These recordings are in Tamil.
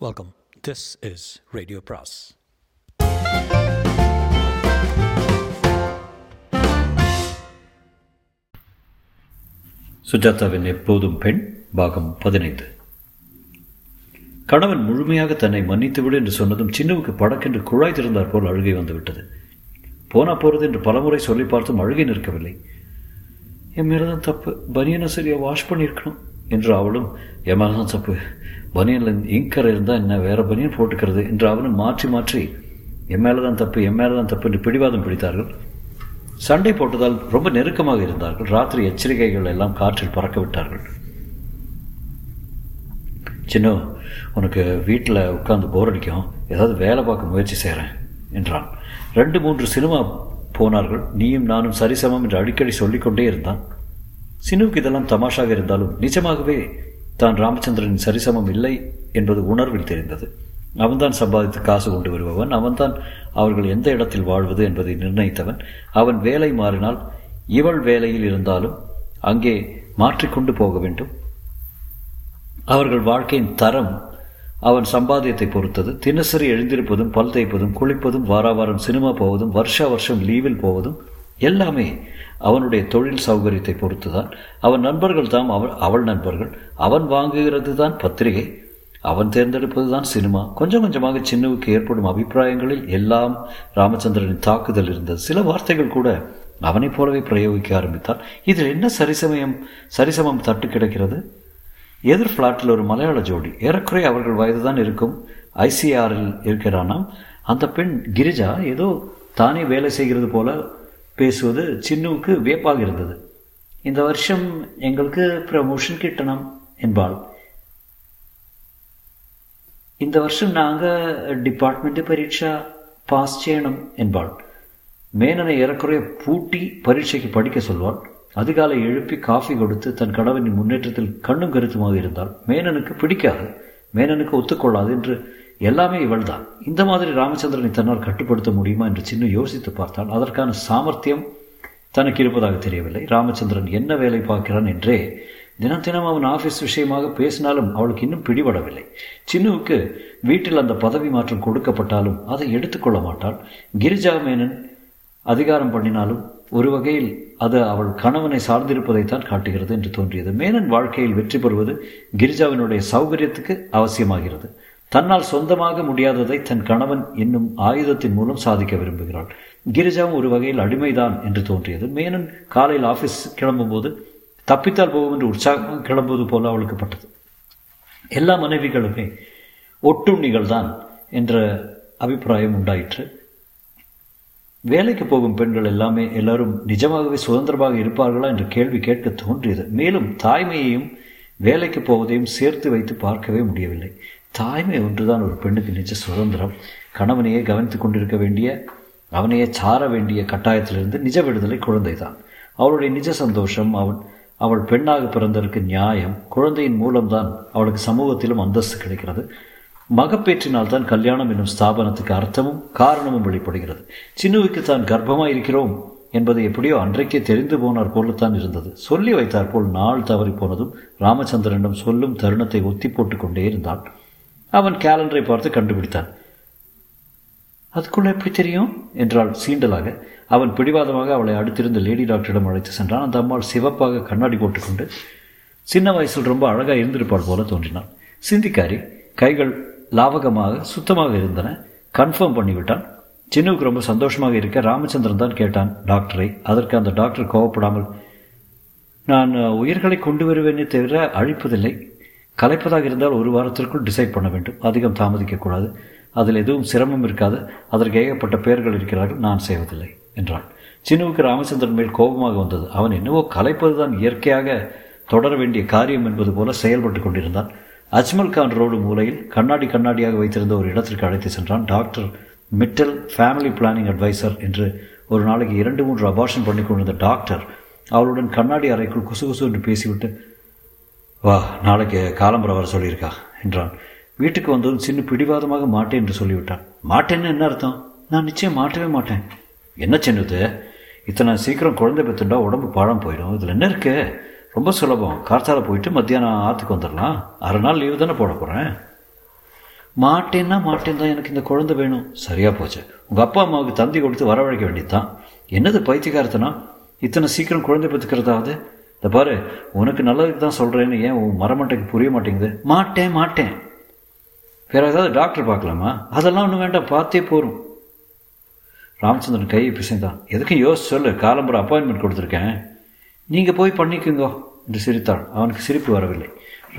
வெல்கம் திஸ் இஸ் ரேடியோ பிராஸ் சுஜாதாவின் எப்போதும் பெண் பாகம் பதினைந்து. கணவன் முழுமையாக தன்னை மன்னித்துவிடு என்று சொன்னதும் சின்னவுக்கு படக்கென்று குழாய் திறந்தார் போல் அழுகை வந்துவிட்டது. போனா போகிறது என்று பலமுறை சொல்லி பார்த்தும் அழுகை நிற்கவில்லை. என் மேலதான் தப்பு பனியனை சரியாக வாஷ் பண்ணியிருக்கணும். என்று அவளும் என் மேலதான் தப்பு பனியனில் இங்கரை இருந்தால் என்ன வேற பனியன் போட்டுக்கிறது? என்று அவனும் மாற்றி மாற்றி என் மேலதான் தப்பு என் மேலே தான் தப்பு என்று பிடிவாதம் பிடித்தார்கள். சண்டை போட்டதால் ரொம்ப நெருக்கமாக இருந்தார்கள். ராத்திரி எச்சரிக்கைகள் எல்லாம் காற்றில் பறக்க விட்டார்கள். சின்ன உனக்கு வீட்டில் உட்காந்து போர் அடிக்கும். ஏதாவது வேலை பார்க்க முயற்சி செய்கிறேன் என்றான். ரெண்டு மூன்று சினிமா போனார்கள். நீயும் நானும் சரிசமம் என்று அடிக்கடி சொல்லிக்கொண்டே இருந்தான். சினுவுக்கு இதெல்லாம் தமாஷாக இருந்தாலும் நிஜமாகவே தான் ராமச்சந்திரனின் சரிசமம் இல்லை என்பது உணர்வில் தெரிந்தது. அவன்தான் சம்பாதித்து காசு கொண்டு வருபவன் அவன்தான் அவர்கள் எந்த இடத்தில் வாழ்வது என்பதை நிர்ணயித்தவன். அவன் வேலை மாறினால் இவள் வேலையில் இருந்தாலும் அங்கே மாற்றிக்கொண்டு போக வேண்டும். அவர்கள் வாழ்க்கையின் தரம் அவன் சம்பாதியத்தை பொறுத்தது. தினசரி எழுந்திருப்பதும் பல் தேய்ப்பதும் குளிப்பதும் வாராவாரம் சினிமா போவதும் வருஷா வருஷம் லீவில் போவதும் எல்லாமே அவனுடைய தொழில் சௌகரியத்தை பொறுத்துதான். அவன் நண்பர்கள் தான் அவள் அவள் நண்பர்கள். அவன் வாங்குகிறது தான் பத்திரிகை. அவன் தேர்ந்தெடுப்பது தான் சினிமா. கொஞ்சம் கொஞ்சமாக சின்னவுக்கு ஏற்படும் அபிப்பிராயங்களில் எல்லாம் ராமச்சந்திரனின் தாக்குதல் இருந்தது. சில வார்த்தைகள் கூட அவனைப் போலவே பிரயோகிக்க ஆரம்பித்தார் இதில் என்ன சரிசமயம் சரிசமம் தட்டு கிடக்கிறது? எதிர் ஃப்ளாட்டில் ஒரு மலையாள ஜோடி. ஏறக்குறைய அவர்கள் வயதுதான் இருக்கும். ஐசிஆரில் இருக்கிறானாம். அந்த பெண் கிரிஜா ஏதோ தானே வேலை செய்கிறது போல பேசுவது சின்னுவுக்கு வியப்பாக இருந்தது. இந்த வருஷம் எங்களுக்கு ப்ரமோஷன் கிட்டணும் என்பாள். இந்த வருஷம் நாங்கள் டிபார்ட்மெண்ட் பரீட்சா பாஸ் செய்யணும் என்பாள். மேனனை ஏறக்குறைய பூட்டி பரீட்சைக்கு படிக்க சொல்வாள். அதிகாலை எழுப்பி காஃபி கொடுத்து தன் கணவனின் முன்னேற்றத்தில் கண்ணும் கருத்துமாக இருந்தால் மேனனுக்கு பிடிக்காது. மேனனுக்கு ஒத்துக்கொள்ளாது என்று எல்லாமே இவள்தான். இந்த மாதிரி ராமச்சந்திரனை தன்னால் கட்டுப்படுத்த முடியுமா என்று சின்ன யோசித்து பார்த்தான். அதற்கான சாமர்த்தியம் தனக்கு இருப்பதாக தெரியவில்லை. ராமச்சந்திரன் என்ன வேலை பார்க்கிறான் என்றே தினம் தினம் அவன் ஆஃபீஸ் விஷயமாக பேசினாலும் அவளுக்கு இன்னும் பிடிபடவில்லை. சின்னுவுக்கு வீட்டில் அந்த பதவி மாற்றம் கொடுக்கப்பட்டாலும் அதை எடுத்துக்கொள்ள மாட்டாள். கிரிஜா மேனன் அதிகாரம் பண்ணினாலும் ஒரு வகையில் அது அவள் கணவனை சார்ந்திருப்பதைத்தான் காட்டுகிறது என்று தோன்றியது. மேனன் வாழ்க்கையில் வெற்றி பெறுவது கிரிஜாவினுடைய சௌகரியத்துக்கு அவசியமாகிறது. தன்னால் சொந்தமாக முடியாததை தன் கணவன் என்னும் ஆயுதத்தின் மூலம் சாதிக்க விரும்புகிறாள். கிரிஜாவும் ஒரு வகையில் அடிமைதான் என்று தோன்றியது. மேனன் காலையில் ஆஃபீஸ் கிளம்பும்போது தப்பித்தால் போகும் என்று உற்சாகம் கிளம்புவது போல அவளுக்கு பட்டது எல்லா மனைவிகளுமே ஒட்டுண்ணிகள் தான் என்ற அபிப்பிராயம் உண்டாயிற்று. வேலைக்கு போகும் பெண்கள் எல்லாமே எல்லாரும் நிஜமாகவே சுதந்திரமாக இருப்பார்களா என்ற கேள்வி கேட்க தோன்றியது. மேலும் தாய்மையையும் வேலைக்கு போவதையும் சேர்த்து வைத்து பார்க்கவே முடியவில்லை. தாய்மை ஒன்றுதான் ஒரு பெண்ணுக்கு நிஜ சுதந்திரம். கணவனையே கவனித்துக் கொண்டிருக்க வேண்டிய அவனையே சார வேண்டிய கட்டாயத்திலிருந்து நிஜ விடுதலை குழந்தைதான். அவளுடைய நிஜ சந்தோஷம் அவன் அவள் பெண்ணாக பிறந்ததற்கு நியாயம் குழந்தையின் மூலம்தான் அவளுக்கு சமூகத்திலும் அந்தஸ்து கிடைக்கிறது. மகப்பேற்றினால் தான் கல்யாணம் என்னும் ஸ்தாபனத்துக்கு அர்த்தமும் காரணமும் வெளிப்படுகிறது. சின்னுவுக்கு தான் கர்ப்பமாக இருக்கிறோம் என்பது எப்படியோ அன்றைக்கே தெரிந்து போனார் போலத்தான் இருந்தது. சொல்லி வைத்தார் போல் நாள் தவறி போனதும் ராமச்சந்திரனிடம் சொல்லும் தருணத்தை ஒத்தி போட்டு கொண்டே இருந்தான். அவன் கேலண்டரை பார்த்து கண்டுபிடித்தான். அதுக்குள்ள எப்படி தெரியும்? என்றாள் சீண்டலாக. அவன் பிடிவாதமாக அவளை அடுத்திருந்த லேடி டாக்டரிடம் அழைத்து சென்றான். அந்த அம்மாள் சிவப்பாக கண்ணாடி போட்டுக்கொண்டு சின்ன வயசில் ரொம்ப அழகாக இருந்திருப்பாள் போல தோன்றினான் சிந்திக்காரி கைகள் லாவகமாக சுத்தமாக இருந்தன. கன்ஃபார்ம் பண்ணிவிட்டான். சின்னுவுக்கு ரொம்ப சந்தோஷமாக இருக்க ராமச்சந்திரன் தான் கேட்டான் டாக்டரை அதற்கு அந்த டாக்டர் கோவப்படாமல் நான் உயிர்களை கொண்டு வருவேனே தவிர அழிப்பதில்லை. கலைப்பதாக இருந்தால் ஒரு வாரத்திற்குள் டிசைட் பண்ண வேண்டும். அதிகம் தாமதிக்கக்கூடாது. அதில் எதுவும் சிரமம் இருக்காது. அதற்கு ஏகப்பட்ட பெயர்கள் இருக்கிறார்கள். நான் செய்வதில்லை என்றான். சின்னுவுக்கு ராமச்சந்திரன் மேல் கோபமாக வந்தது. அவன் என்னவோ கலைப்பதுதான் இயற்கையாக தொடர வேண்டிய காரியம் என்பது போல செயல்பட்டு கொண்டிருந்தான். அஜ்மல் கான் ரோடு மூலையில் கண்ணாடி கண்ணாடியாக வைத்திருந்த ஒரு இடத்திற்கு அழைத்து சென்றான். Doctor Mittal family planning adviser என்று ஒரு நாளைக்கு இரண்டு மூன்று அபார்ஷன் பண்ணி கொண்டிருந்த டாக்டர் அவளுடன் கண்ணாடி அறைக்குள் குசு குசு என்று பேசிவிட்டு வா நாளைக்கு காலம்புற வர சொல்லியிருக்கா என்றான். வீட்டுக்கு வந்ததும் சின்ன பிடிவாதமாக மாட்டேன் என்று சொல்லிவிட்டான். மாட்டேன்னு என்ன அர்த்தம்? நான் நிச்சயம் மாட்டவே மாட்டேன். என்ன சின்னது இத்தனை சீக்கிரம் குழந்தை பெற்றுண்டா உடம்பு பாழம் போயிடும். இதில் என்ன இருக்கு? ரொம்ப சுலபம். கார்த்தால போயிட்டு மத்தியானம் ஆற்றுக்கு வந்துடலாம். அரை நாள் லீவு தானே போட போகிறேன் மாட்டேன்னா மாட்டேன் தான் எனக்கு இந்த குழந்தை வேணும். சரியாக போச்சு. உங்கள் அப்பா அம்மாவுக்கு தந்தி கொடுத்து வரவழைக்க வேண்டியது தான் என்னது பைத்தியகாரத்தனா இத்தனை சீக்கிரம் குழந்தை பெற்றுக்கிறதாவது? இந்த பாரு உனக்கு நல்லதுக்கு தான் சொல்கிறேன்னு ஏன் உன் மரமட்டைக்கு புரிய மாட்டேங்குது? மாட்டேன் மாட்டேன். வேற ஏதாவது டாக்டர் பார்க்கலாமா? அதெல்லாம் ஒன்றும் வேண்டாம் பார்த்தே போரும் ராமச்சந்திரன் கையை பிசைந்தான். எதுக்கும் யோசிச்சு சொல்லு காலம்புற அப்பாயின்மெண்ட் கொடுத்துருக்கேன். நீங்கள் போய் பண்ணிக்கோங்க என்று சிரித்தாள். அவனுக்கு சிரிப்பு வரவில்லை.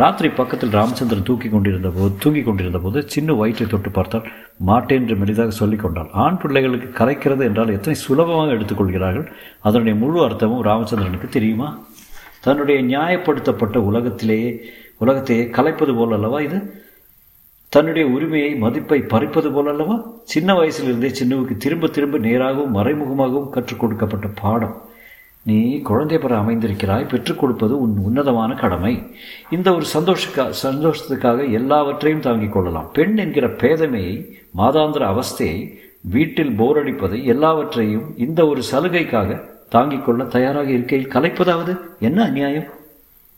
ராத்திரி பக்கத்தில் ராமச்சந்திரன் தூக்கி கொண்டிருந்த போது தூங்கி கொண்டிருந்த போது சின்ன வயிற்றை தொட்டு பார்த்தால் மாட்டேன் என்று மெலிதாக சொல்லிக் கொண்டாள். ஆண் பிள்ளைகளுக்கு கலைக்கிறது என்றால் எத்தனை சுலபமாக எடுத்துக்கொள்கிறார்கள் அதனுடைய முழு அர்த்தமும் ராமச்சந்திரனுக்கு தெரியுமா? தன்னுடைய நியாயப்படுத்தப்பட்ட உலகத்திலேயே உலகத்தையே கலைப்பது போல் அல்லவா இது? தன்னுடைய உரிமையை மதிப்பை பறிப்பது போல் அல்லவா? சின்ன வயசிலிருந்தே சின்னவுக்கு திரும்ப திரும்ப நேராகவும் மறைமுகமாகவும் கற்றுக் கொடுக்கப்பட்ட பாடம். நீ குழந்தை பெற அமைந்திருக்கிறாய் பெற்றுக் கொடுப்பது உன் உன்னதமான கடமை. இந்த ஒரு சந்தோஷக்கா சந்தோஷத்துக்காக எல்லாவற்றையும் தாங்கிக் கொள்ளலாம். பெண் என்கிற பேதமையை மாதாந்திர அவஸ்தையை வீட்டில் போரடிப்பதை எல்லாவற்றையும் இந்த ஒரு சலுகைக்காக தாங்கிக் கொள்ள தயாராக இருக்கையில் கலைப்பதாவது என்ன அநியாயம்?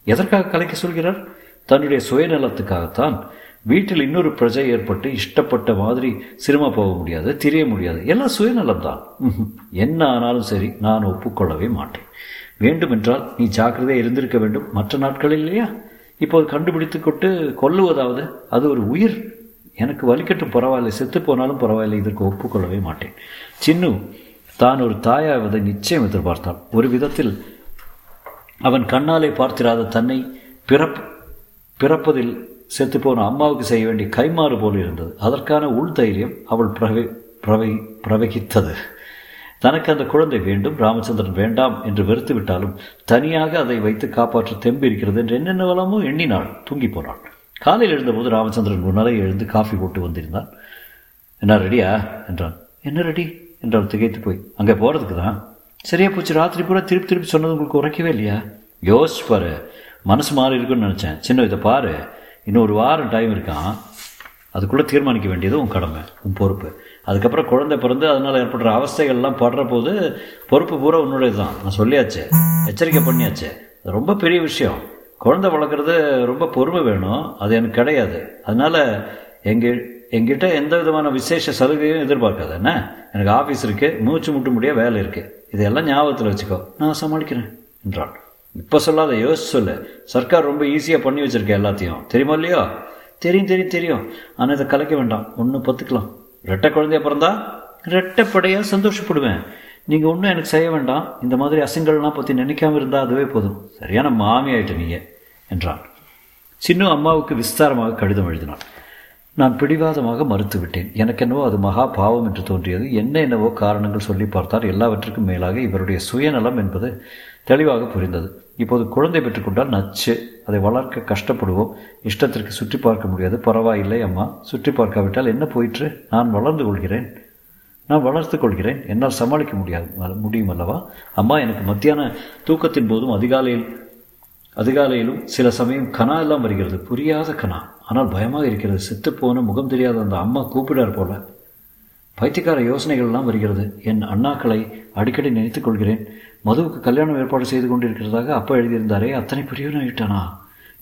எதற்காக கலைக்க சொல்கிறார்? தன்னுடைய சுயநலத்துக்காகத்தான் வீட்டில் இன்னொரு பிரஜை ஏற்பட்டு இஷ்டப்பட்ட மாதிரி சினிமா போக முடியாது திரிய முடியாது. எல்லாம் சுயநலம்தான். என்ன ஆனாலும் சரி நான் ஒப்புக்கொள்ளவே மாட்டேன். வேண்டுமென்றால் நீ ஜாக்கிரதையாக இருந்திருக்க வேண்டும். மற்ற நாட்களில் இல்லையா? இப்போது கண்டுபிடித்து கொண்டு கொல்லுவதாவது அது ஒரு உயிர். எனக்கு வலிக்கட்டும் பரவாயில்லை. செத்து போனாலும் பரவாயில்லை. இதற்கு ஒப்புக்கொள்ளவே மாட்டேன். சின்னு தான் ஒரு தாயாவதை நிச்சயம் எதிர்பார்த்தாள் ஒரு விதத்தில் அவன் கண்ணாலே பார்த்திராத தன்னை பிறப் பிறப்பதில் செத்துப்போன அம்மாவுக்கு செய்ய வேண்டிய கைமாறு போல் இருந்தது. அதற்கான உள் தைரியம் அவள் பிரவை பிரவை பிரவகித்தது. தனக்கு அந்த குழந்தை வேண்டும் ராமச்சந்திரன் வேண்டாம் என்று வெறுத்து விட்டாலும் தனியாக அதை வைத்து காப்பாற்ற தெம்பு இருக்கிறது என்று என்னென்ன வளமோ எண்ணினாள் தூங்கி போனாள். காலையில் எழுந்தபோது ராமச்சந்திரன் முன்னரே எழுந்து காஃபி போட்டு வந்திருந்தான். என்ன ரெடியா? என்றான். என்ன ரெடி? என்றால் திகைத்து போய் அங்கே போகிறதுக்கு தான். சரியா போச்சு ராத்திரி பூரா திருப்பி திருப்பி சொன்னது உங்களுக்கு உரைக்கவே இல்லையா? யோசிச்சு பாரு மனசு மாறி இருக்குன்னு நினச்சேன். சின்ன இதை பாரு இன்னும் ஒரு வாரம் டைம் இருக்கான் அதுக்குள்ளே தீர்மானிக்க வேண்டியது உன் கடமை உன் பொறுப்பு. அதுக்கப்புறம் குழந்தை பிறந்து அதனால் ஏற்படுற அவஸ்தைகள்லாம் படுற போது பொறுப்பு பூரா உன்னுடைய தான். நான் சொல்லியாச்சே எச்சரிக்கை பண்ணியாச்சே. அது ரொம்ப பெரிய விஷயம். குழந்தை வளர்க்குறது ரொம்ப பொறுமை வேணும் அது எனக்கு கிடையாது. அதனால் எங்கள் எங்கிட்ட எந்த விதமான விசேஷ சலுகையும் எதிர்பார்க்காது. என்ன? எனக்கு ஆஃபீஸ் இருக்குது மூச்சு முட்டு முடிய வேலை இருக்குது இதெல்லாம் ஞாபகத்தில் வச்சுக்கோ. நான் சமாளிக்கிறேன் என்றாள். இப்போ சொல்லாத யோசிச்சு சொல்லு. சர்க்கார் ரொம்ப ஈஸியாக பண்ணி வச்சுருக்கேன் எல்லாத்தையும். தெரியுமா இல்லையோ? தெரியும் தெரியும் தெரியும். ஆனால் இதை கலைக்க வேண்டாம். ஒன்று பத்துக்கலாம். ரெட்டை குழந்தைய பிறந்தா? ரெட்டைப்படையாக சந்தோஷப்படுவேன். நீங்கள் ஒன்றும் எனக்கு செய்ய வேண்டாம். இந்த மாதிரி அசிங்கள்லாம் பற்றி நினைக்காம இருந்தால் அதுவே போதும். சரியான மாமி ஆயிட்ட நீங்கள் என்றான் சின்ன அம்மாவுக்கு விஸ்தாரமாக கடிதம் எழுதினான் நான் பிடிவாதமாக மறுத்துவிட்டேன். எனக்கென்னவோ அது மகா பாவம் என்று தோன்றியது. என்ன என்னவோ காரணங்கள் சொல்லி பார்த்தால் எல்லாவற்றுக்கும் மேலாக இவருடைய சுயநலம் என்பது தெளிவாக புரிந்தது. இப்போது குழந்தை பெற்றுக்கொண்டால் நச்சு. அதை வளர்க்க கஷ்டப்படுவோம். இஷ்டத்திற்கு சுற்றி பார்க்க முடியாது. பரவாயில்லை அம்மா. சுற்றி பார்க்காவிட்டால் என்ன போயிற்று? நான் வளர்ந்து கொள்கிறேன். நான் வளர்த்து கொள்கிறேன். என்னால் சமாளிக்க முடியாது. முடியும் அல்லவா? அம்மா எனக்கு மத்தியான தூக்கத்தின் போதும் அதிகாலையில் அதிகாலையிலும் சில சமயம் கனா எல்லாம் வருகிறது. புரியாத கனா. ஆனால் பயமாக இருக்கிறது. செத்துப்போன முகம் தெரியாத அந்த அம்மா கூப்பிடார் போல. பைத்தியக்கார யோசனைகள்லாம் வருகிறது. என் அண்ணாக்களை அடிக்கடி நினைத்துக் கொள்கிறேன். மதுவுக்கு கல்யாணம் ஏற்பாடு செய்து கொண்டிருக்கிறதாக அப்பா எழுதியிருந்தாரே அத்தனை பெரியவனாகிட்டானா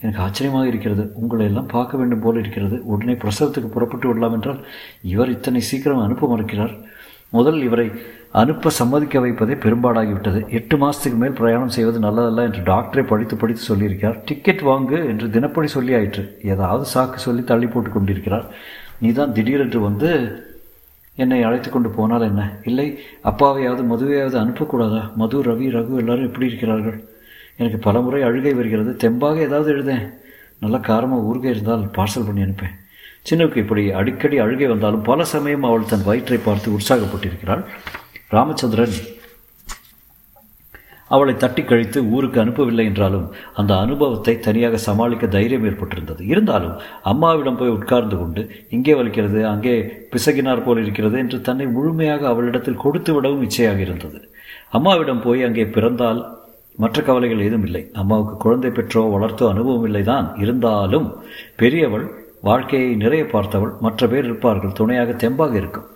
எனக்கு ஆச்சரியமாக இருக்கிறது. உங்களை எல்லாம் பார்க்க வேண்டும் போல இருக்கிறது. உடனே பிரசவத்துக்கு புறப்பட்டு விடலாம் என்றால் இவர் இத்தனை சீக்கிரம் அனுப்ப மறுக்கிறார். முதல் இவரை அனுப்ப சம்மதிக்க வைப்பதே பெரும்பாடாகிவிட்டது. எட்டு மாதத்துக்கு மேல் பிரயாணம் செய்வது நல்லதல்ல என்று டாக்டரை படித்து படித்து சொல்லியிருக்கிறார். டிக்கெட் வாங்கு என்று தினப்படி சொல்லி ஆயிற்று. ஏதாவது சாக்கு சொல்லி தள்ளி போட்டு கொண்டிருக்கிறார். நீ தான் திடீரென்று வந்து என்னை அழைத்து கொண்டு போனால் என்ன? இல்லை அப்பாவையாவது மதுவையாவது அனுப்பக்கூடாதா? மது ரவி ரகு எல்லாரும் எப்படி இருக்கிறார்கள்? எனக்கு பல முறை அழுகை வருகிறது. தெம்பாக ஏதாவது எழுதேன். நல்ல காரமாக ஊறுகை இருந்தால் பார்சல் பண்ணி அனுப்பேன். சின்னவுக்கு இப்படி அடிக்கடி அழுகை வந்தாலும் பல சமயம் அவள் தன் வயிற்றை பார்த்து உற்சாகப்பட்டிருக்கிறாள். ராமச்சந்திரன் அவளை தட்டி கழித்து ஊருக்கு அனுப்பவில்லை என்றாலும் அந்த அனுபவத்தை தனியாக சமாளிக்க தைரியம் ஏற்பட்டிருந்தது. இருந்தாலும் அம்மாவிடம் போய் உட்கார்ந்து கொண்டு இங்கே வலிக்கிறது அங்கே பிசகினார் போல் இருக்கிறது என்று தன்னை முழுமையாக அவளிடத்தில் கொடுத்து விடவும் இச்சையாக இருந்தது. அம்மாவிடம் போய் அங்கே பிறந்தால் மற்ற கவலைகள் ஏதும் இல்லை. அம்மாவுக்கு குழந்தை பெற்றோ வளர்த்தோ அனுபவம் இல்லைதான். இருந்தாலும் பெரியவள் வாழ்க்கையை நிறைய பார்த்தவள் மற்ற பேர் இருப்பார்கள் துணையாக தெம்பாக இருக்கும்.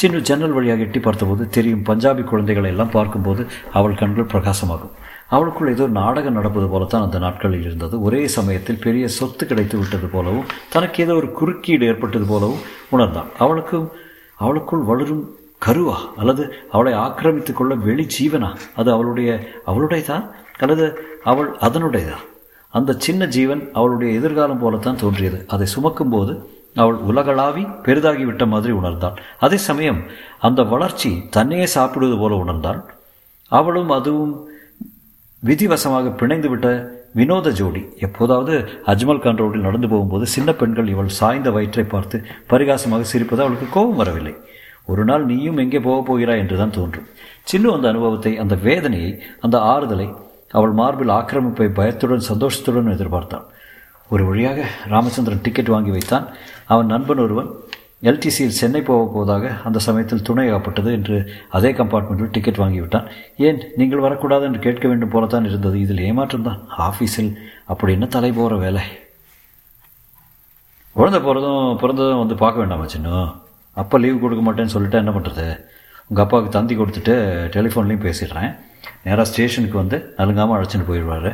சின்ன ஜன்னல் வழியாக எட்டி பார்த்தபோது தெரியும் பஞ்சாபி குழந்தைகளை எல்லாம் பார்க்கும்போது அவள் கண்கள் பிரகாசமாகும். அவளுக்குள் ஏதோ நாடகம் நடப்பது போலத்தான் அந்த நாட்களில் இருந்தது. ஒரே சமயத்தில் பெரிய சொத்து கிடைத்து விட்டது போலவும் தனக்கு ஏதோ ஒரு குறுக்கீடு ஏற்பட்டது போலவும் உணர்ந்தான். அவளுக்கும் அவளுக்குள் வளரும் கருவா அல்லது அவளை ஆக்கிரமித்துக் கொள்ள வெளி ஜீவனா? அது அவளுடைய அவளுடையதா? அல்லது அவள் அதனுடையதா? அந்த சின்ன ஜீவன் அவளுடைய எதிர்காலம் போலத்தான் தோன்றியது. அதை சுமக்கும் போது அவள் உலகளாவி பெரிதாகிவிட்ட மாதிரி உணர்ந்தாள். அதே சமயம் அந்த வளர்ச்சி தன்னையே சாப்பிடுவது போல உணர்ந்தாள். அவளும் அதுவும் விதிவசமாக பிணைந்துவிட்ட வினோத ஜோடி. எப்போதாவது அஜ்மல் கான் ரோடில் நடந்து போகும்போது சின்ன பெண்கள் இவள் சாய்ந்த வயிற்றை பார்த்து பரிகாசமாக சிரிப்பது அவளுக்கு கோபம் வரவில்லை. ஒரு நாள் நீயும் எங்கே போகப் போகிறாய் என்றுதான் தோன்றும். சின்ன அந்த அனுபவத்தை அந்த வேதனையை அந்த ஆறுதலை அவள் மார்பில் ஆக்கிரமிப்பை பயத்துடன் சந்தோஷத்துடன் எதிர்பார்த்தாள் ஒரு வழியாக ராமச்சந்திரன் டிக்கெட் வாங்கி வைத்தான். அவன் நண்பன் ஒருவன் எல்டிசியில் சென்னை போக போவதாக அந்த சமயத்தில் துணையாகப்பட்டது என்று அதே கம்பார்ட்மெண்ட்டில் டிக்கெட் வாங்கிவிட்டான் ஏன் நீங்கள் வரக்கூடாது என்று கேட்க வேண்டும் போலத்தான் இருந்தது. இதில் ஏமாற்றம் தான். ஆஃபீஸில் அப்படி என்ன தலை போகிற வேலை? குழந்தை பிறதும் பிறந்ததும் வந்து பார்க்க வேண்டாமா சின்ன? அப்போ லீவ் கொடுக்க மாட்டேன்னு சொல்லிட்டு என்ன பண்ணுறது உங்கள் அப்பாவுக்கு தந்தி கொடுத்துட்டு டெலிஃபோன்லேயும் பேசிடுறேன். நேராக ஸ்டேஷனுக்கு வந்து நலுங்காமல் அழைச்சிட்டு போயிடுவார்.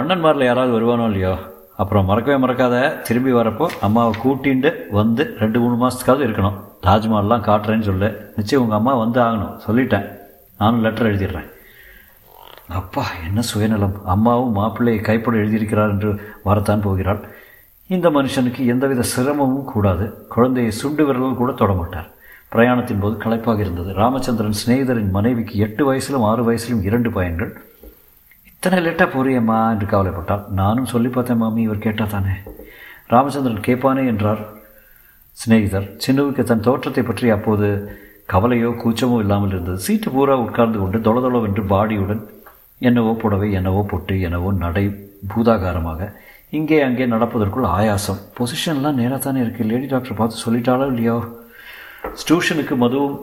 அண்ணன்மாரில் யாராவது வருவானோ இல்லையோ? அப்புறம் மறக்கவே மறக்காத திரும்பி வரப்போ அம்மாவை கூட்டிண்டு வந்து ரெண்டு மூணு மாதத்துக்காவது இருக்கணும். தாஜ்மஹால்லாம் காட்டுறேன்னு சொல்லு. நிச்சயம் உங்கள் அம்மா வந்து ஆகணும். சொல்லிட்டேன். நானும் லெட்டர் எழுதிடுறேன். அப்பா என்ன சுயநலம். அம்மாவும் மாப்பிள்ளையை கைப்பட எழுதியிருக்கிறார் என்று வரத்தான் போகிறாள். இந்த மனுஷனுக்கு எந்தவித சிரமமும் கூடாது. குழந்தையை சுண்டு விரலும் கூட தொடமாட்டார் பிரயாணத்தின் போது களைப்பாக இருந்தது. ராமச்சந்திரன் சிநேகிதரின் மனைவிக்கு எட்டு வயசிலும் ஆறு வயசிலும் இரண்டு பையன்கள். இத்தனை லேட்டாக போறியம்மா என்று கவலைப்பட்டாள். நானும் சொல்லி பார்த்தேன் மாமி இவர் கேட்டால் தானே ராமச்சந்திரன் கேட்பானே என்றார். சிநேகிதர் சின்னுவுக்கு தன் தோற்றத்தை பற்றி அப்போது கவலையோ கூச்சமோ இல்லாமல் இருந்தது. சீட்டு பூரா உட்கார்ந்து கொண்டு தொளதொளவென்று பாடியுடன் என்னவோ புடவை என்னவோ பொட்டு என்னவோ நடை பூதாகாரமாக இங்கே அங்கே நடப்பதற்குள் ஆயாசம். பொசிஷன்லாம் நேராக தானே இருக்குது லேடி டாக்டர் பார்த்து சொல்லிட்டாலோ இல்லையோ? ஸ்டியூஷனுக்கு மதுவும்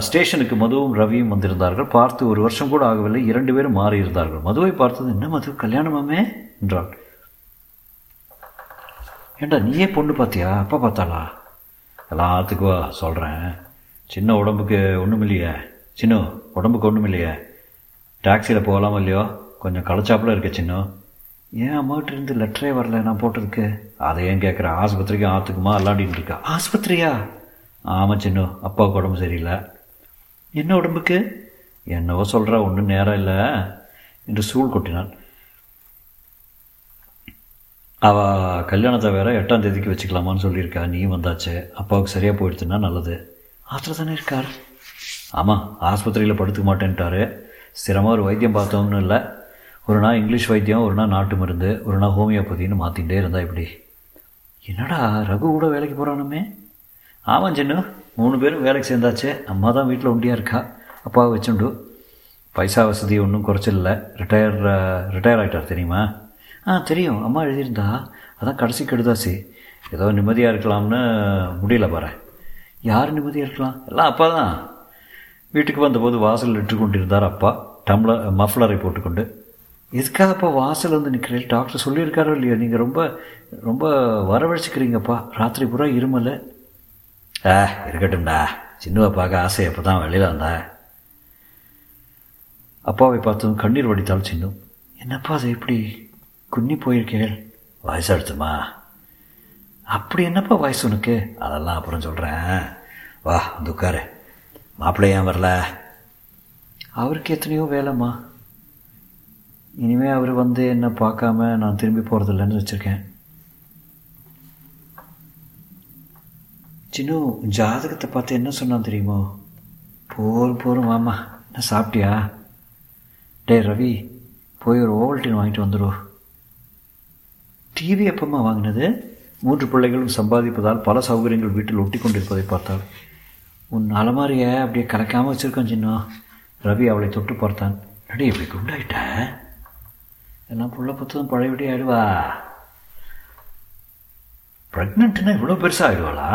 ஸ்டேஷனுக்கு மதுவும் ரவியும் வந்திருந்தார்கள். பார்த்து ஒரு வருஷம் கூட ஆகவில்லை. இரண்டு பேரும் மாறியிருந்தார்கள். மதுவை பார்த்தது என்ன மது? கல்யாணமாமே? என்றாள். ஏண்டா நீயே பொண்ணு பார்த்தியா? அப்பா பார்த்தாளா? எல்லாத்துக்குவா சொல்கிறேன் சின்ன உடம்புக்கு ஒன்றும் இல்லையே சின்ன உடம்புக்கு ஒன்றும் இல்லையே டாக்ஸியில் போகலாமா இல்லையோ? கொஞ்சம் களைச்சாப்பில் இருக்க சின்ன. ஏன் அம்மாகிட்ட இருந்து லெட்டரே வரல? நான் போட்டதுக்கு? அதை ஏன் கேட்குறேன் ஆஸ்பத்திரிக்கும் ஆற்றுக்குமா அல்லாடின்னு இருக்கா. ஆஸ்பத்திரியா? ஆமாம் சின்ன. அப்பாவுக்கு உடம்பு சரியில்லை. என்ன உடம்புக்கு? என்னவோ சொல்கிறா ஒன்றும் நேரம் இல்லை. என்று சூழ் கொட்டினான். அவள் கல்யாணத்தை வேற எட்டாம் தேதிக்கு வச்சுக்கலாமான்னு சொல்லியிருக்கா. நீ வந்தாச்சு. அப்பாவுக்கு சரியாக போயிடுச்சுன்னா நல்லது. ஆத்திர தானே இருக்கார்? ஆமாம் ஆஸ்பத்திரியில் படுத்துக்க மாட்டேன்ட்டாரு. ஸ்திரமாக ஒரு வைத்தியம் பார்த்தோம்னு இல்லை. ஒரு நாள் இங்கிலீஷ் வைத்தியம் ஒரு நாள் நாட்டு மருந்து ஒரு நாள் ஹோமியோபதினு மாற்றிகிட்டே இருந்தா இப்படி. என்னடா ரகு கூட வேலைக்கு போகிறானுமே ஆமாம் சின்ன மூணு பேரும் வேலைக்கு சேர்ந்தாச்சு. அம்மா தான் வீட்டில் ஒண்டியாக இருக்கா? அப்பாவை வச்சுண்டு. பைசா வசதி ஒன்றும் குறைச்சில்ல. ரிட்டையர் ரிட்டையர் ஆகிட்டார் தெரியுமா? ஆ தெரியும். அம்மா எழுதியிருந்தா. அதான் கடைசி கெடுதாசி ஏதோ நிம்மதியாக இருக்கலாம்னு முடியல பாரு. யார் நிம்மதியாக இருக்கலாம்? எல்லாம் அப்பா தான். வீட்டுக்கு வந்தபோது வாசல் இட்டு கொண்டிருந்தார் அப்பா. டம்ளர் மஃப்ளரை போட்டுக்கொண்டு. எதுக்காக அப்போ வாசல் வந்து நிற்கிறேன் டாக்டர் சொல்லியிருக்காரோ இல்லையா? நீங்கள் ரொம்ப ரொம்ப வரவழைச்சிக்கிறீங்கப்பா. ராத்திரி பூரா இருமலை. ஆ இருக்கட்டும்டா சின்னவை பார்க்க ஆசை அப்போ தான் வெளியில் வந்தா? அப்பாவை பார்த்ததும் கண்ணீர் வடித்தால் சின்னு. என்னப்பா அது எப்படி குன்னி போயிருக்கேள் வயசாடுத்துமா அப்படி என்னப்பா வயசு உனக்கு? அதெல்லாம் அப்புறம் சொல்கிறேன் வா வந்து உட்காரு. மாப்பிள்ளை ஏன் வரல? அவருக்கு எத்தனையோ வேலைம்மா. இனிமேல் அவர் வந்து என்னை பார்க்காம நான் திரும்பி போகிறதில்லன்னு வச்சுருக்கேன். சின்ன ஜாதகத்தை பார்த்து என்ன சொன்னான் தெரியுமோ? போர் போரும் மாமா என்ன சாப்பிட்டியா? டே ரவி போய் ஒரு ஓவல்டின் வாங்கிட்டு வந்துடும் டிவி எப்பமா வாங்கினது? மூன்று பிள்ளைகளும் சம்பாதிப்பதால் பல சௌகரியங்கள் வீட்டில் ஒட்டி கொண்டிருப்பதை பார்த்தாள். உன் அலமாரியை அப்படியே கலக்காமல் வச்சுருக்கோம் சின்ன. ரவி அவளை தொட்டு பார்த்தான். நடி இப்படி குண்டாயிட்ட? எல்லாம் புள்ள புத்தகம் பழையபடி ஆயிடுவா? ப்ரெக்னென்ட்னா இவ்வளோ பெருசாக ஆயிடுவாளா?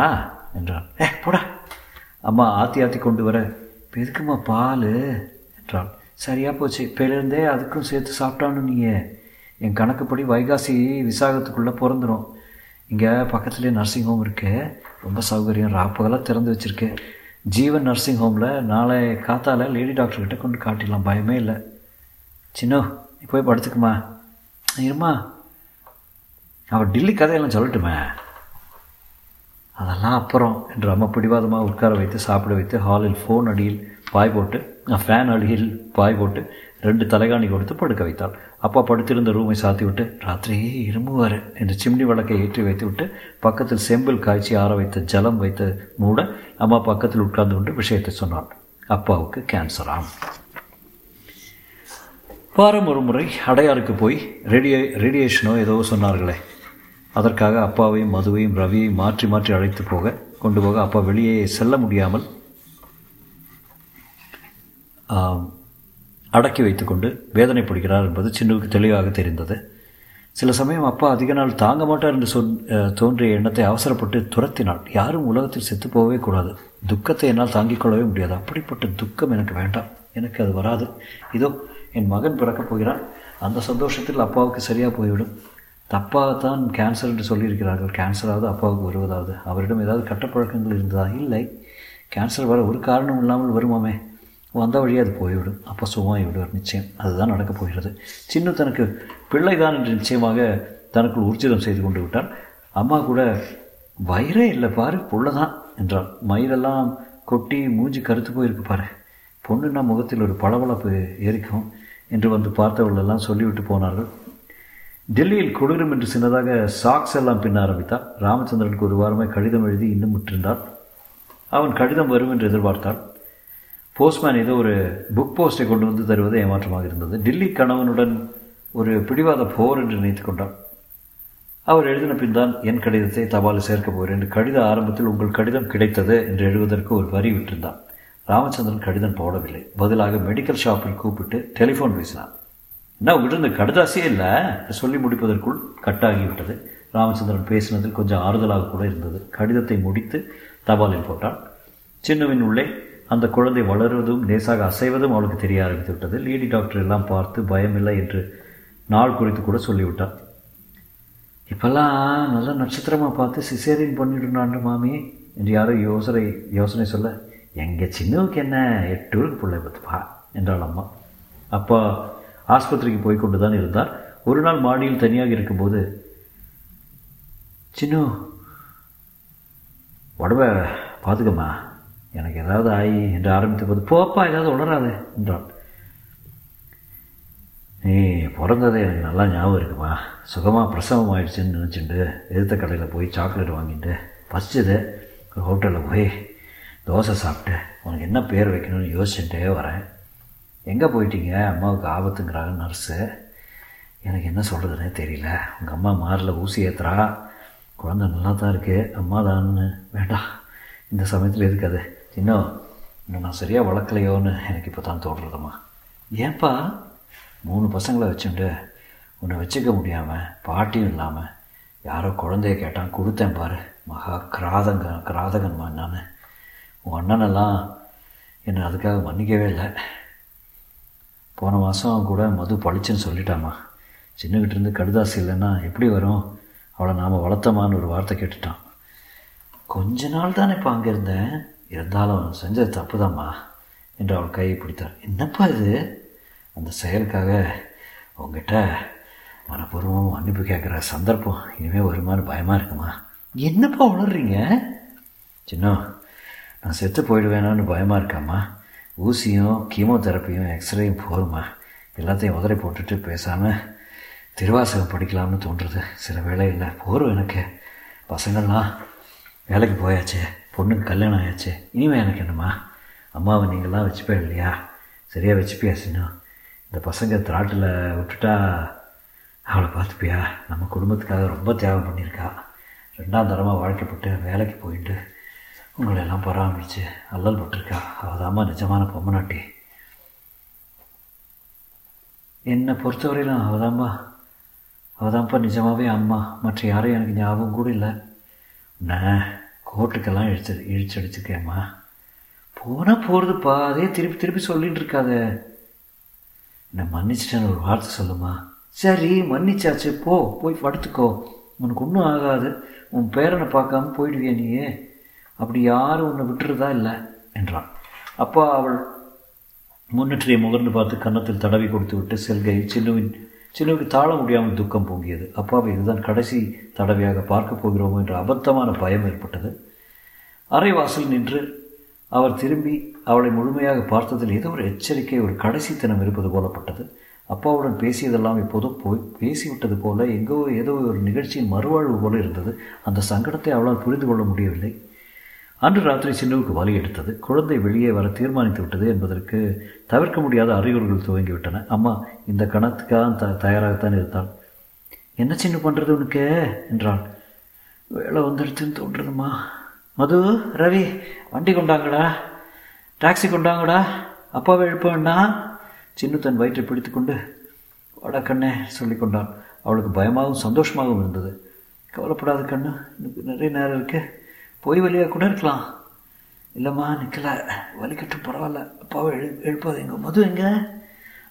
என்றாள் ஏ போடா. அம்மா ஆற்றி ஆற்றி கொண்டு வர. இப்போ எதுக்குமா பால்? என்றாள். சரியாக போச்சு. இப்போலேருந்தே அதுக்கும் சேர்த்து சாப்பிட்டான்னு நீங்கள் என் கணக்குப்படி வைகாசி விசாகத்துக்குள்ளே பிறந்துடும் இங்கே பக்கத்துலேயே நர்சிங் ஹோம் இருக்கு. ரொம்ப சௌகரியம். ராப்பகலாக திறந்து வச்சுருக்கு. ஜீவன் நர்சிங் ஹோமில் நாளை காத்தால லேடி டாக்டர்கிட்ட கொண்டு காட்டிடலாம். பயமே இல்லை. சின்ன நீ போய் படுத்துக்குமா. இருமா அவள் டில்லி கதையெல்லாம் சொல்லட்டுமே. அதெல்லாம் அப்புறம் என்று அம்மா பிடிவாதமாக உட்கார வைத்து சாப்பிட வைத்து ஹாலில் ஃபோன் அடியில் பாய் போட்டு ஃபேன் அடியில் பாய் போட்டு ரெண்டு தலைகாணி கொடுத்து படுக்க வைத்தாள். அப்பா படுத்திருந்த ரூமை சாத்தி விட்டு ராத்திரியே இரும்புவார் என்று சிம்னி விளக்கை ஏற்றி வைத்து விட்டு பக்கத்தில் செம்பில் காய்ச்சி ஆற வைத்த ஜலம் வைத்து மூட அம்மா பக்கத்தில் உட்கார்ந்து கொண்டு விஷயத்தை சொன்னாள். அப்பாவுக்கு கேன்சராம் வாரம் ஒரு முறை அடையாருக்கு போய் ரேடியோ ரேடியேஷனோ ஏதோ சொன்னார்களே. அதற்காக அப்பாவையும் மதுவையும் ரவியையும் மாற்றி மாற்றி அழைத்து போக கொண்டு போக அப்பா வெளியே செல்ல முடியாமல் அடக்கி வைத்துக்கொண்டு வேதனைப்படுகிறார் என்பது சின்னுவுக்கு தெளிவாக தெரிந்தது. சில சமயம் அப்பா அதிக நாள் தாங்க மாட்டார் என்று சொன் தோன்றிய எண்ணத்தை அவசரப்பட்டு துரத்தினாள். யாரும் உலகத்தில் செத்து போகவே கூடாது. துக்கத்தை என்னால் தாங்கிக் கொள்ளவே முடியாது. அப்படிப்பட்ட துக்கம் எனக்கு வேண்டாம். எனக்கு அது வராது. இதோ என் மகன் பிறக்கப் போகிறான். அந்த சந்தோஷத்தில் அப்பாவுக்கு சரியாக போய்விடும். தப்பாகத்தான் கேன்சர் என்று சொல்லியிருக்கிறார்கள். கேன்சராவது அப்பாவுக்கு வருவதாவது. அவரிடம் ஏதாவது கட்டப்பழக்கங்கள் இருந்ததா? இல்லை. கேன்சர் வர ஒரு காரணம் இல்லாமல் வருமாமே. வந்த வழியே அது போய்விடும். அப்போ சுகமாகி விடுவார் நிச்சயம். அதுதான் நடக்கப் போகிறது. சின்ன தனக்கு பிள்ளைதான் என்று நிச்சயமாக தனக்குள் உர்ஜிதம் செய்து கொண்டு விட்டார் அம்மா கூட வயிறே இல்லை பாரு புள்ளதான் என்றாள். மயிரெல்லாம் கொட்டி மூஞ்சி கருத்து போயிருக்கு பாரு. பொண்ணுன்னா முகத்தில் ஒரு பளபளப்பு ஏறிக்கும் என்று வந்து பார்த்தவர்களெல்லாம் சொல்லிவிட்டு போனார்கள். டெல்லியில் குளிரும் என்று சின்னதாக சாக்ஸ் எல்லாம் பின்ன ஆரம்பித்தார். ராமச்சந்திரனுக்கு ஒரு வாரமாக கடிதம் எழுதி இன்னும் முற்றிருந்தார். அவன் கடிதம் வரும் என்று எதிர்பார்த்தாள். போஸ்ட்மேன் ஏதோ ஒரு புக் போஸ்ட்டை கொண்டு வந்து தருவது ஏமாற்றமாக இருந்தது. டில்லி கணவனுடன் ஒரு பிடிவாத போர் என்று நினைத்து கொண்டார் அவர் எழுதின பின் தான் என் கடிதத்தை தபாலில் சேர்க்கப் போகிறேன் என்று கடித ஆரம்பத்தில் உங்கள் கடிதம் கிடைத்தது என்று எழுதுவதற்கு ஒரு வரி விட்டிருந்தான். ராமச்சந்திரன் கடிதம் போடவில்லை. பதிலாக மெடிக்கல் ஷாப்பில் கூப்பிட்டு டெலிஃபோன் பேசினான். என்ன உங்கள்கிட்ட இந்த கடுதாசியே இல்லை. சொல்லி முடிப்பதற்குள் கட்டாகிவிட்டது. ராமச்சந்திரன் பேசினதில் கொஞ்சம் ஆறுதலாக கூட இருந்தது. கடிதத்தை முடித்து தபாலில் போட்டான். சின்னவின் உள்ளே அந்த குழந்தை வளருவதும் லேசாக அசைவதும் அவளுக்கு தெரிய ஆரம்பித்து விட்டது. லேடி டாக்டர் எல்லாம் பார்த்து பயமில்லை என்று நாள் குறித்து கூட சொல்லிவிட்டான் இப்போல்லாம் நல்ல நட்சத்திரமாக பார்த்து சிசேரியன் பண்ணிவிடுனான் மாமி என்று யாரோ யோசனை யோசனை சொல்ல எங்கள் சின்னவுக்கு என்ன? எட்டு ஊருக்கு பிள்ளை பார்த்துப்பா என்றாள் அம்மா. அப்பா ஆஸ்பத்திரிக்கு போய் கொண்டு தான் இருந்தார். ஒரு நாள் மாடியில் தனியாக இருக்கும்போது சின்னு உடம்பை பார்த்துக்கம்மா எனக்கு ஏதாவது ஆயி என்று ஆரம்பித்த போது போப்பா ஏதாவது உணராது என்றான். நீ பிறந்ததே எனக்கு நல்லா ஞாபகம் இருக்குமா. சுகமாக பிரசவம் ஆயிடுச்சுன்னு நினச்சிட்டு எதிர்த்த கடையில் போய் சாக்லேட் வாங்கிட்டு பசிச்சது. ஒரு ஹோட்டலில் போய் தோசை சாப்பிட்டு உனக்கு என்ன பேர் வைக்கணும்னு யோசிச்சுட்டே வரேன். எங்கே போயிட்டீங்க? அம்மாவுக்கு ஆபத்துங்கிறாங்க நர்ஸு எனக்கு என்ன சொல்கிறதுனே தெரியல. உங்கள் அம்மா மாரில் ஊசி ஏற்றுறா குழந்த நல்லா தான் இருக்குது அம்மா தான்னு வேண்டாம். இந்த சமயத்தில் இருக்காது இன்னும் இன்னும் நான் சரியாக வளர்க்கலையோன்னு எனக்கு இப்போ தான் தோன்றுறதும்மா ஏன்பா? மூணு பசங்களை வச்சுட்டு உன்னை வச்சுக்க முடியாமல் பாட்டியும் இல்லாமல் யாரோ குழந்தைய கேட்டான் கொடுத்தேன் பாரு. மகா கிராதங்க கிராதகன்மா நான். உன் அண்ணனெல்லாம் என்னை அதுக்காக மன்னிக்கவே இல்லை. போன மாதம் கூட மது பழிச்சுன்னு சொல்லிட்டாமா சின்னகிட்டேருந்து கடுதாசி இல்லைன்னா எப்படி வரும்? அவளை நாம் வளர்த்தமான்னு ஒரு வார்த்தை கேட்டுட்டான். கொஞ்ச நாள் தானே இப்போ அங்கே இருந்தேன். இருந்தாலும் செஞ்சது தப்புதாம்மா என்று அவள் கையை பிடித்தார் என்னப்பா இது? அந்த செயலுக்காக உங்ககிட்ட மனப்பூர்வம் மன்னிப்பு கேட்குற சந்தர்ப்பம். இனிமேல் வருமானு பயமாக இருக்குமா? என்னப்பா உணர்றீங்க சின்ன நான் செத்து போயிடுவேனான்னு பயமாக இருக்காம்மா. ஊசியும் கீமோதெரப்பியும் எக்ஸ்ரேயும் போருமா? எல்லாத்தையும் உதறி போட்டுட்டு பேசாமல் திருவாசகம் படிக்கலாம்னு தோன்றுறது சில வேலை இல்லை போரும் எனக்கு. பசங்கள்லாம் வேலைக்கு போயாச்சே. பொண்ணுக்கு கல்யாணம் ஆயாச்சு. இனிமேல் எனக்கு என்னம்மா? அம்மாவை நீங்களாம் வச்சுப்பே இல்லையா? சரியாக வச்சுப்பியா பேசினோம் இந்த பசங்க திராட்டில் விட்டுட்டா அவளை பார்த்துப்பியா? நம்ம குடும்பத்துக்காக ரொம்ப தியாகம் பண்ணியிருக்கா. ரெண்டாம் தரமாக வாழ்க்கைப்பட்டு வேலைக்கு போயிட்டு உங்களை எல்லாம் பராமரித்து அல்லல் பட்டிருக்கா? அவதாம்மா நிஜமான பொம்மநாட்டி. என்னை பொறுத்தவரையிலும் அவதாம்பா அவதாம்ப்பா நிஜமாகவே அம்மா. மற்ற யாரும் எனக்கு ஞாபகம் கூட இல்லை. நான் கோர்ட்டுக்கெல்லாம் இழுத்து இழிச்சடிச்சுக்கேம்மா போனால் போகிறதுப்பா அதே திருப்பி திருப்பி சொல்லிட்டு இருக்காத. என்னை மன்னிச்சிட்டேன்னு ஒரு வார்த்தை சொல்லுமா சரி மன்னிச்சாச்சு. போ போய் படுத்துக்கோ. உனக்கு ஒன்றும் ஆகாது. உன் பேரனை பார்க்காம போயிடுவியா நீயே? அப்படி யாரும் உன்னை விட்டுறதா இல்லை என்றான். அப்பா அவள் முன்னற்றியை முகர்ந்து பார்த்து கன்னத்தில் தடவி கொடுத்து விட்டு செல்கை சின்னுவின் சின்னுவுக்கு தாழ முடியாமல் துக்கம் பொங்கியது. அப்பாவை இதுதான் கடைசி தடவையாக பார்க்க போகிறோமோ என்ற அபத்தமான பயம் ஏற்பட்டது. அரைவாசல் நின்று அவர் திரும்பி அவளை முழுமையாக பார்த்ததில் ஏதோ ஒரு எச்சரிக்கை ஒரு கடைசித்தனம் இருப்பது போலப்பட்டது அப்பாவுடன் பேசியதெல்லாம் இப்போதும் போய் பேசிவிட்டது போல எங்கோ ஏதோ ஒரு நிகழ்ச்சியின் மறுவாழ்வு போல இருந்தது. அந்த சங்கடத்தை அவளால் புரிந்து கொள்ள முடியவில்லை. அன்று ராத்திரி சின்னுவுக்கு வலி எடுத்தது. குழந்தை வெளியே வர தீர்மானித்து விட்டது என்பதற்கு தவிர்க்க முடியாத அறிகுறிகள் துவங்கிவிட்டன. அம்மா இந்த கணத்துக்காக த தயாராகத்தான் இருந்தாள். என்ன சின்ன பண்ணுறது உனக்கு? என்றாள். வேலை வந்துடுச்சுன்னு தோன்றுதுமா மது ரவி வண்டி கொண்டாங்கடா. டாக்ஸி கொண்டாங்கடா. அப்பாவை எழுப்பண்ணா சின்னு சின்ன தன் வயிற்றை பிடித்து கொண்டு வாடா கண்ணே சொல்லி கொண்டான் அவளுக்கு பயமாகவும் சந்தோஷமாகவும் இருந்தது. கவலைப்படாத கண்ணு எனக்கு நிறைய நேரம் இருக்குது போய் வழியாக கூட இருக்கலாம். இல்லைம்மா நிற்கல வலிக்கட்டும் பரவாயில்ல. அப்பாவை எழு எழுப்பாது எங்கள் மது எங்கே?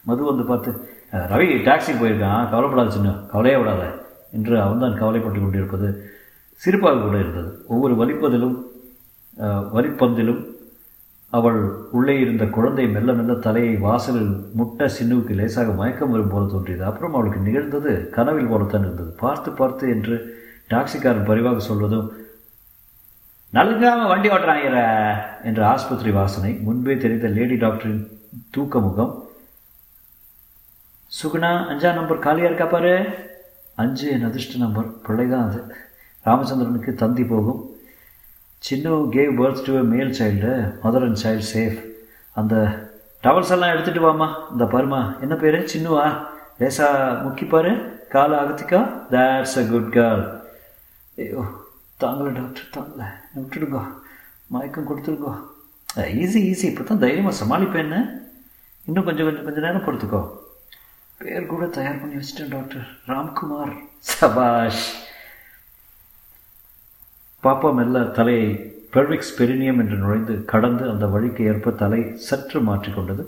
மது வந்து பார்த்து ரவி டாக்ஸிக்கு போயிருக்கான். கவலைப்படாத சின்ன கவலையே விடாத. என்று அவன்தான் கவலைப்பட்டு கொண்டிருப்பது சிரிப்பாக கூட இருந்தது. ஒவ்வொரு வலிப்பதிலும் வலிப்பந்திலும் அவள் உள்ளே இருந்த குழந்தை மெல்ல மெல்ல தலையை வாசலில் முட்ட சின்னுவுக்கு லேசாக மயக்கம் வரும் போல தோன்றியது. அப்புறம் அவளுக்கு நிகழ்ந்தது கனவில் போலத்தான் இருந்தது. பார்த்து பார்த்து என்று டாக்ஸிக்காரன் பரிவாக சொல்வதும் நல்காம வண்டி ஓட்டுறாங்கிற என்ற ஆஸ்பத்திரி வாசனை. முன்பே தெரிந்த லேடி டாக்டரின் தூக்க முகம் சுகுணா அஞ்சா நம்பர் காலியாக இருக்கா பாரு? அஞ்சு என் அதிர்ஷ்ட நம்பர். பிள்ளை தான் அது. ராமச்சந்திரனுக்கு தந்தி போகும். சின்ன gave birth to male child mother and child safe அந்த டவல்ஸ் எல்லாம் எடுத்துகிட்டு வாமா இந்த பருமா என்ன பேர்? சின்னுவா? லேசா முக்கிப்பாரு காலை அகத்திக்கா? தேட்ஸ் அ குட் கேர்ள் ஐயோ தாங்களே டாக்டர் தாங்கள விட்டுடுங்கோ. மயக்கம் கொடுத்துருக்கோ ஈஸி ஈஸி இப்போ தான் தைரியமாக சமாளிப்பேன்னு இன்னும் கொஞ்சம் கொஞ்சம் கொஞ்சம் நேரம் பொறுத்துக்கோ பேர் கூட தயார் பண்ணி வச்சிட்டேன் டாக்டர். ராம்குமார் சபாஷ். பாப்பா மெல்ல தலையை பெர்விக்ஸ் பெரினியம் என்று நுழைந்து கடந்து அந்த வழிக்கு ஏற்ப தலை சற்று மாற்றிக்கொண்டது.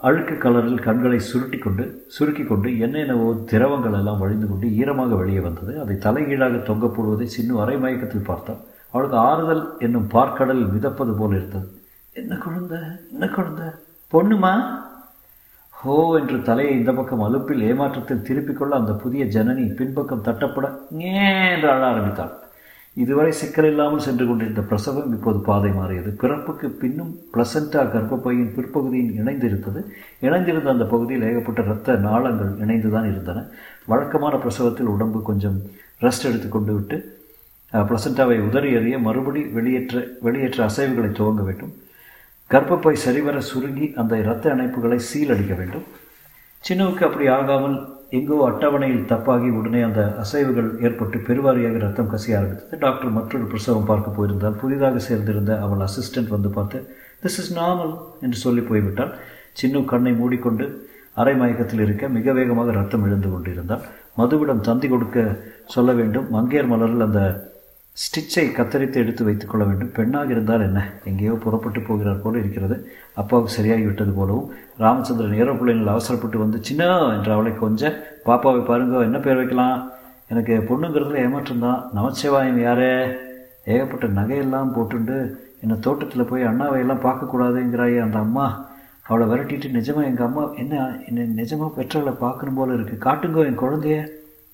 அழுக்கு கலரில் கண்களை சுருட்டி கொண்டு சுருக்கி கொண்டு என்னென்னவோ திரவங்கள் எல்லாம் வழிந்து கொண்டு ஈரமாக வெளியே வந்தது. அதை தலைகீழாக தொங்க போடுவதை சின்ன அரை மயக்கத்தில் பார்த்தான் அவளுக்கு ஆறுதல் என்னும் பார்க்கடலில் மிதப்பது போல இருந்தது. என்ன குழந்தை? என்ன குழந்தை? பொண்ணுமா? ஹோ என்று தலையை இந்த பக்கம் அலுப்பில் ஏமாற்றத்தில் திருப்பிக் கொள்ள அந்த புதிய ஜனனி பின்பக்கம் தட்டப்பட என்று அழ ஆரம்பித்தாள். இதுவரை சிக்கல் இல்லாமல் சென்று கொண்டிருந்த பிரசவம் இப்போது பாதை மாறியது. பிறப்புக்கு பின்னும் பிளசண்டா கர்ப்பப்பையின் பிற்பகுதியின் இணைந்திருந்தது. இணைந்திருந்த அந்த பகுதியில் ஏகப்பட்ட இரத்த நாளங்கள் இணைந்துதான் இருந்தன. வழக்கமான பிரசவத்தில் உடம்பு கொஞ்சம் ரெஸ்ட் எடுத்துக்கொண்டு விட்டு பிளசண்டாவை உதறி எறிய மறுபடி வெளியேற்ற வெளியேற்ற அசைவுகளை துவங்க வேண்டும். கர்ப்பப்பை சரிவர சுருங்கி அந்த இரத்த இணைப்புகளை சீலடிக்க வேண்டும். சின்னுவுக்கு அப்படி ஆகாமல் எங்கோ அட்டவணையில் தப்பாகி உடனே அந்த அசைவுகள் ஏற்பட்டு பெருவாரியாக ரத்தம் கசிய ஆரம்பித்தது. டாக்டர் மற்றொரு பிரசவம் பார்க்க போயிருந்தால் புதிதாக சேர்ந்திருந்த அவள் அசிஸ்டன்ட் வந்து பார்த்து திஸ் இஸ் நார்மல் என்று சொல்லி போய்விட்டால் சின்னு கண்ணை மூடிக்கொண்டு அரை மயக்கத்தில் இருக்க மிக வேகமாக ரத்தம் எழுந்து கொண்டிருந்தால் மதுவிடம் தந்தி கொடுக்க சொல்ல வேண்டும். மங்கையர் மலரில் அந்த ஸ்டிச்சை கத்தரித்து எடுத்து வைத்துக் கொள்ள வேண்டும். பெண்ணாக இருந்தால் என்ன? எங்கேயோ புறப்பட்டு போகிறார் போல இருக்கிறது. அப்பாவுக்கு சரியாகிவிட்டது போலவும் ராமச்சந்திரன் ஏரோப்ளேனில் அவசரப்பட்டு வந்து சின்ன என்று அவளை கொஞ்சம் பாப்பாவை பாருங்க என்ன பேர் வைக்கலாம்? எனக்கு பொண்ணுங்கிறதுல ஏமாற்றம் தான் நமச்சிவாயம் யாரே? ஏகப்பட்ட நகையெல்லாம் போட்டுண்டு என்னை தோட்டத்தில் போய் அண்ணாவை எல்லாம் பார்க்கக்கூடாதுங்கிறாயே அந்த அம்மா. அவளை விரட்டிட்டு நிஜமாக எங்கள் அம்மா என்ன என்னை நிஜமாக பெற்றவளை பார்க்கணும் போல இருக்குது காட்டுங்கோ என் குழந்தைய.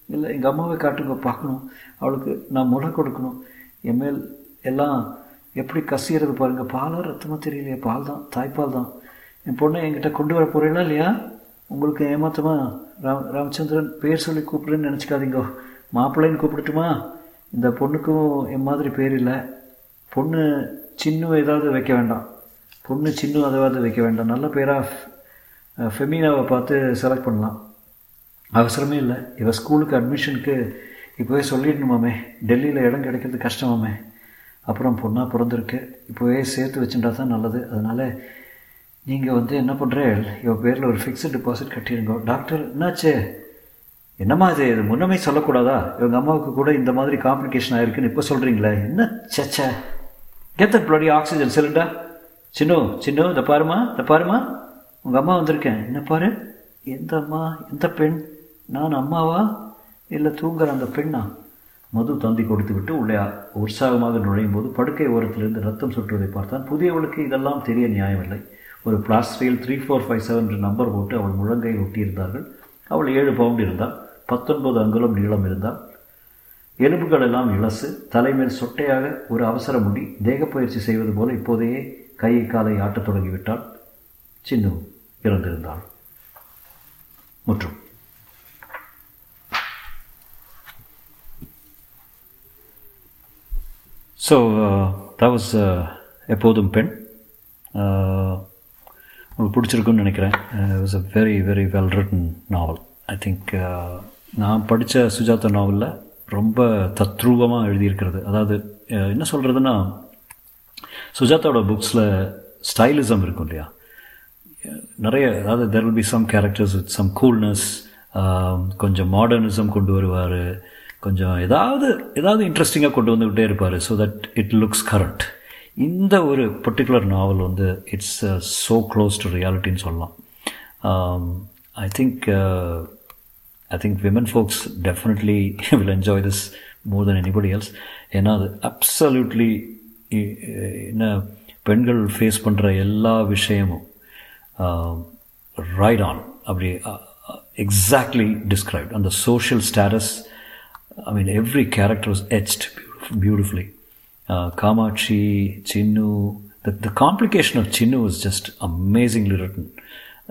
இல்லை எங்கள் அம்மாவை காட்டுங்க பார்க்கணும். அவளுக்கு நான் முளை கொடுக்கணும். என் மேல் எல்லாம் எப்படி கசியறது பாருங்கள் பாலாக ரத்தமாக தெரியலையே பால் தான் தாய்ப்பால் தான் என் பொண்ணை என்கிட்ட கொண்டு வர போகிறீங்களா இல்லையா? உங்களுக்கு ஏமாத்தமா? ராம் ராமச்சந்திரன் பேர் சொல்லி கூப்பிடுன்னு நினச்சிக்காதீங்கோ. மாப்பிள்ளைன்னு கூப்பிடட்டுமா? இந்த பொண்ணுக்கும் என் மாதிரி பேர் இல்லை. பொண்ணு சின்ன ஏதாவது வைக்க வேண்டாம். பொண்ணு சின்ன அதாவது வைக்க வேண்டாம். நல்ல பேராக ஃபெமினாவை பார்த்து செலக்ட் பண்ணலாம். அவசரமே இல்லை. இவள் ஸ்கூலுக்கு அட்மிஷனுக்கு இப்போவே சொல்லிடணுமாமே. டெல்லியில் இடம் கிடைக்கிறது கஷ்டமாமே. அப்புறம் பொண்ணாக பிறந்திருக்கு. இப்போவே சேர்த்து வச்சுட்டா தான் நல்லது. அதனால் நீங்கள் வந்து என்ன பண்ணுறேன் இவன் பேரில் ஒரு ஃபிக்ஸட் டிபாசிட் கட்டிடுங்க டாக்டர் என்னாச்சு? என்னம்மா இது? இது முன்னமே சொல்லக்கூடாதா? இவங்க அம்மாவுக்கு கூட இந்த மாதிரி காம்ப்ளிகேஷன் ஆயிருக்குன்னு இப்போ சொல்கிறீங்களே என்ன சச்ச? Get that bloody oxygen cylinder Chinnu Chinnu இந்த பாருமா இந்த பாருமா உங்கள் அம்மா வந்திருக்கேன். என்ன பாரு? எந்த அம்மா எந்த பெண்? நான் அம்மாவா? இல்லை தூங்குற அந்த பெண்ணா? மது தந்தி கொடுத்து விட்டு உள்ளே உற்சாகமாக நுழையும் போது படுக்கை ஓரத்திலிருந்து ரத்தம் சுற்றுவதை பார்த்தான். புதியவளுக்கு இதெல்லாம் தெரிய நியாயமில்லை. ஒரு பிளாஸ்டரியில் three four five seven number போட்டு அவள் முழங்கை ஒட்டியிருந்தார்கள். அவள் ஏழு பவுண்ட் இருந்தாள் பத்தொன்பது அங்குலம் நீளம் இருந்தாள் எலும்புகள் எல்லாம் இலசு தலைமேல் சொட்டையாக ஒரு அவசர முடி தேகப்பயிற்சி செய்வது போல இப்போதையே கையை காலை ஆட்டத் தொடங்கிவிட்டாள். சின்னு இறந்திருந்தாள். முற்றும். ஸோ தட் வாஸ் எப்போதும் பெண். Uh, உங்களுக்கு பிடிச்சிருக்குன்னு நினைக்கிறேன். It was a very very well written novel I think நான் படித்த சுஜாதா நாவலில் ரொம்ப தத்ரூபமாக எழுதியிருக்கிறது. அதாவது uh, என்ன சொல்கிறதுன்னா சுஜாதாவோட புக்ஸில் ஸ்டைலிசம் இருக்கும் இல்லையா? நிறைய அதாவது there will be some characters with some coolness கொஞ்சம் மாடர்னிசம் கொண்டு வருவார். கொஞ்சம் ஏதாவது ஏதாவது இன்ட்ரெஸ்டிங்காக கொண்டு வந்துக்கிட்டே இருப்பார். So that it looks current இந்த ஒரு பர்டிகுலர் நாவல் வந்து இட்ஸ் ஸோ க்ளோஸ் டு ரியாலிட்டின்னு சொல்லலாம். I think I think women folks definitely will enjoy this more than anybody else ஏன்னா அது அப்சல்யூட்லி என்ன பெண்கள் ஃபேஸ் பண்ணுற எல்லா விஷயமும் ரைட் ஆன் அப்படி எக்ஸாக்ட்லி டிஸ்கிரைப்ட் அந்த social status I mean every character was etched beautifully Kamakshi Chinnu the, the complication of Chinnu is just amazingly written.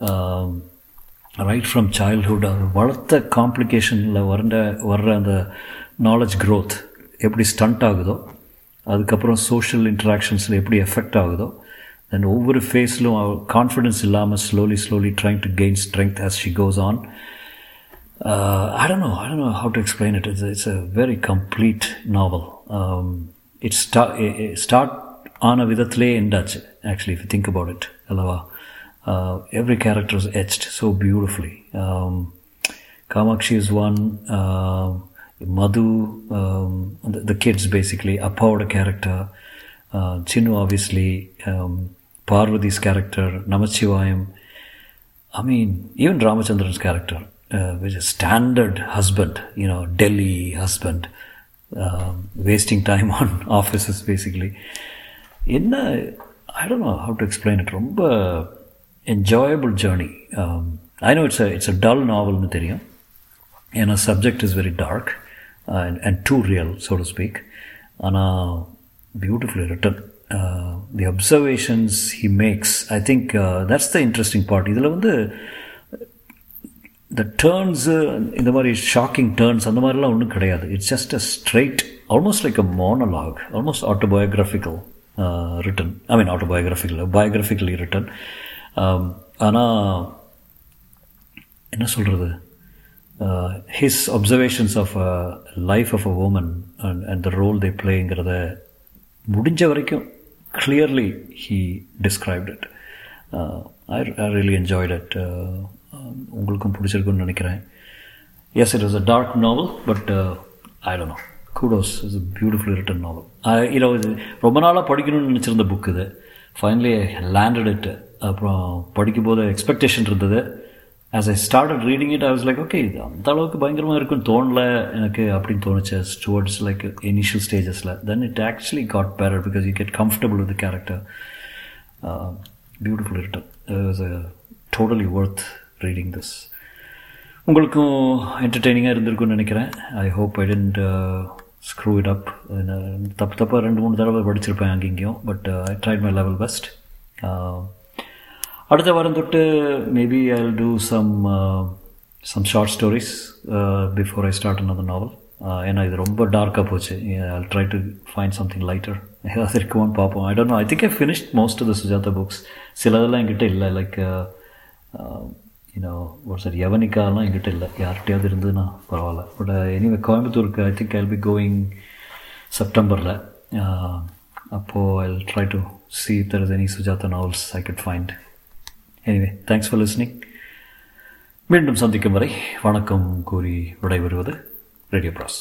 Um, right from childhood அது வளர்த்த காம்ப்ளிகேஷனில் வர வர்ற அந்த நாலேஜ் க்ரோத் எப்படி ஸ்டண்ட் ஆகுதோ அதுக்கப்புறம் சோஷியல் இன்ட்ராக்ஷன்ஸில் எப்படி எஃபெக்ட் ஆகுதோ தென் ஒவ்வொரு ஃபேஸ்லும் கான்ஃபிடென்ஸ் இல்லாமல் slowly slowly trying to gain strength as she goes on uh, I don't know. I don't know how to explain it. It's, it's a very complete novel. Um, it, start, it, start on a vividly in Dutch. actually, if you think about it, Uh, every character is etched so beautifully. Um, Kamakshi is one, uh, Madhu, um, the, the, kids basically, a power character, uh, Chinu obviously, um, Parvati's character, Namachivayam. I mean, even Ramachandran's character uh, which is standard husband, you know, Delhi husband, uh, wasting time on offices basically. என்ன I don't know how to explain it ரொம்ப enjoyable journey I know it's it's a dull நாவல்னு தெரியும் ஏன்னா subject is very dark and and too real so to speak ஆனால் beautifully written the observations he makes I think that's the interesting part இதில் வந்து the turns இந்த மாதிரி ஷாக்கிங் டேர்ன்ஸ் அந்த மாதிரிலாம் ஒன்றும் கிடையாது. It's just a straight almost like a monologue almost autobiographical written I mean autobiographical biographically written ஆனால் என்ன சொல்கிறது his observations of a life of a woman and and the role they பிளேங்கிறத முடிஞ்ச வரைக்கும் clearly he described it I I really enjoyed it உங்களுக்கும் பிடிச்சிருக்குன்னு நினைக்கிறேன். Yes it is a dark novel but I don't no kudos is a beautiful written novel இல்லை இது ரொம்ப நாளாக படிக்கணும்னு நினச்சிருந்த புக் இது. ஃபைனலி லேண்டட் இட் அப்புறம் படிக்கும்போது எக்ஸ்பெக்டேஷன் இருந்தது. As I started reading it I was like okay இது அந்த அளவுக்கு பயங்கரமாக இருக்குன்னு தோணல எனக்கு அப்படின்னு தோணுச்சு. டுவர்ட்ஸ் லைக் இனிஷியல் ஸ்டேஜஸில் then it actually got farad because you get comfortable with character beautiful written is a totally worth reading this உங்களுக்கும் என்டர்டெய்னிங்காக இருந்திருக்குன்னு நினைக்கிறேன். I hope I didn't screw it up தப்பு தப்பாக ரெண்டு மூணு தடவை படிச்சிருப்பேன் அங்கேயும் but I tried my level best அடுத்த வாரம் தொட்டு maybe I will do some some short stories before I start another novel ஏன்னா இது ரொம்ப டார்க்காக போச்சு. I try to find something lighter ஏதாவது இருக்குமான்னு பார்ப்போம். I don't know I think I finished most of the Sujatha books சிலதெல்லாம் என்கிட்ட இல்லை. லைக் uh, uh, யூனோ ஒரு சார் யவனிக்காலாம் எங்கிட்ட இல்லை. யார்கிட்டயாவது இருந்ததுன்னா பரவாயில்ல. பட் எனிவே uh, கோயம்புத்தூருக்கு I think I be going செப்டம்பரில் அப்போது I try to see there is any Sujatha novels I could find anyway thanks for listening மீண்டும் சந்திக்கும் வரை வணக்கம் கூறி விடைபெறுவது ரேடியோ ப்ராஸ்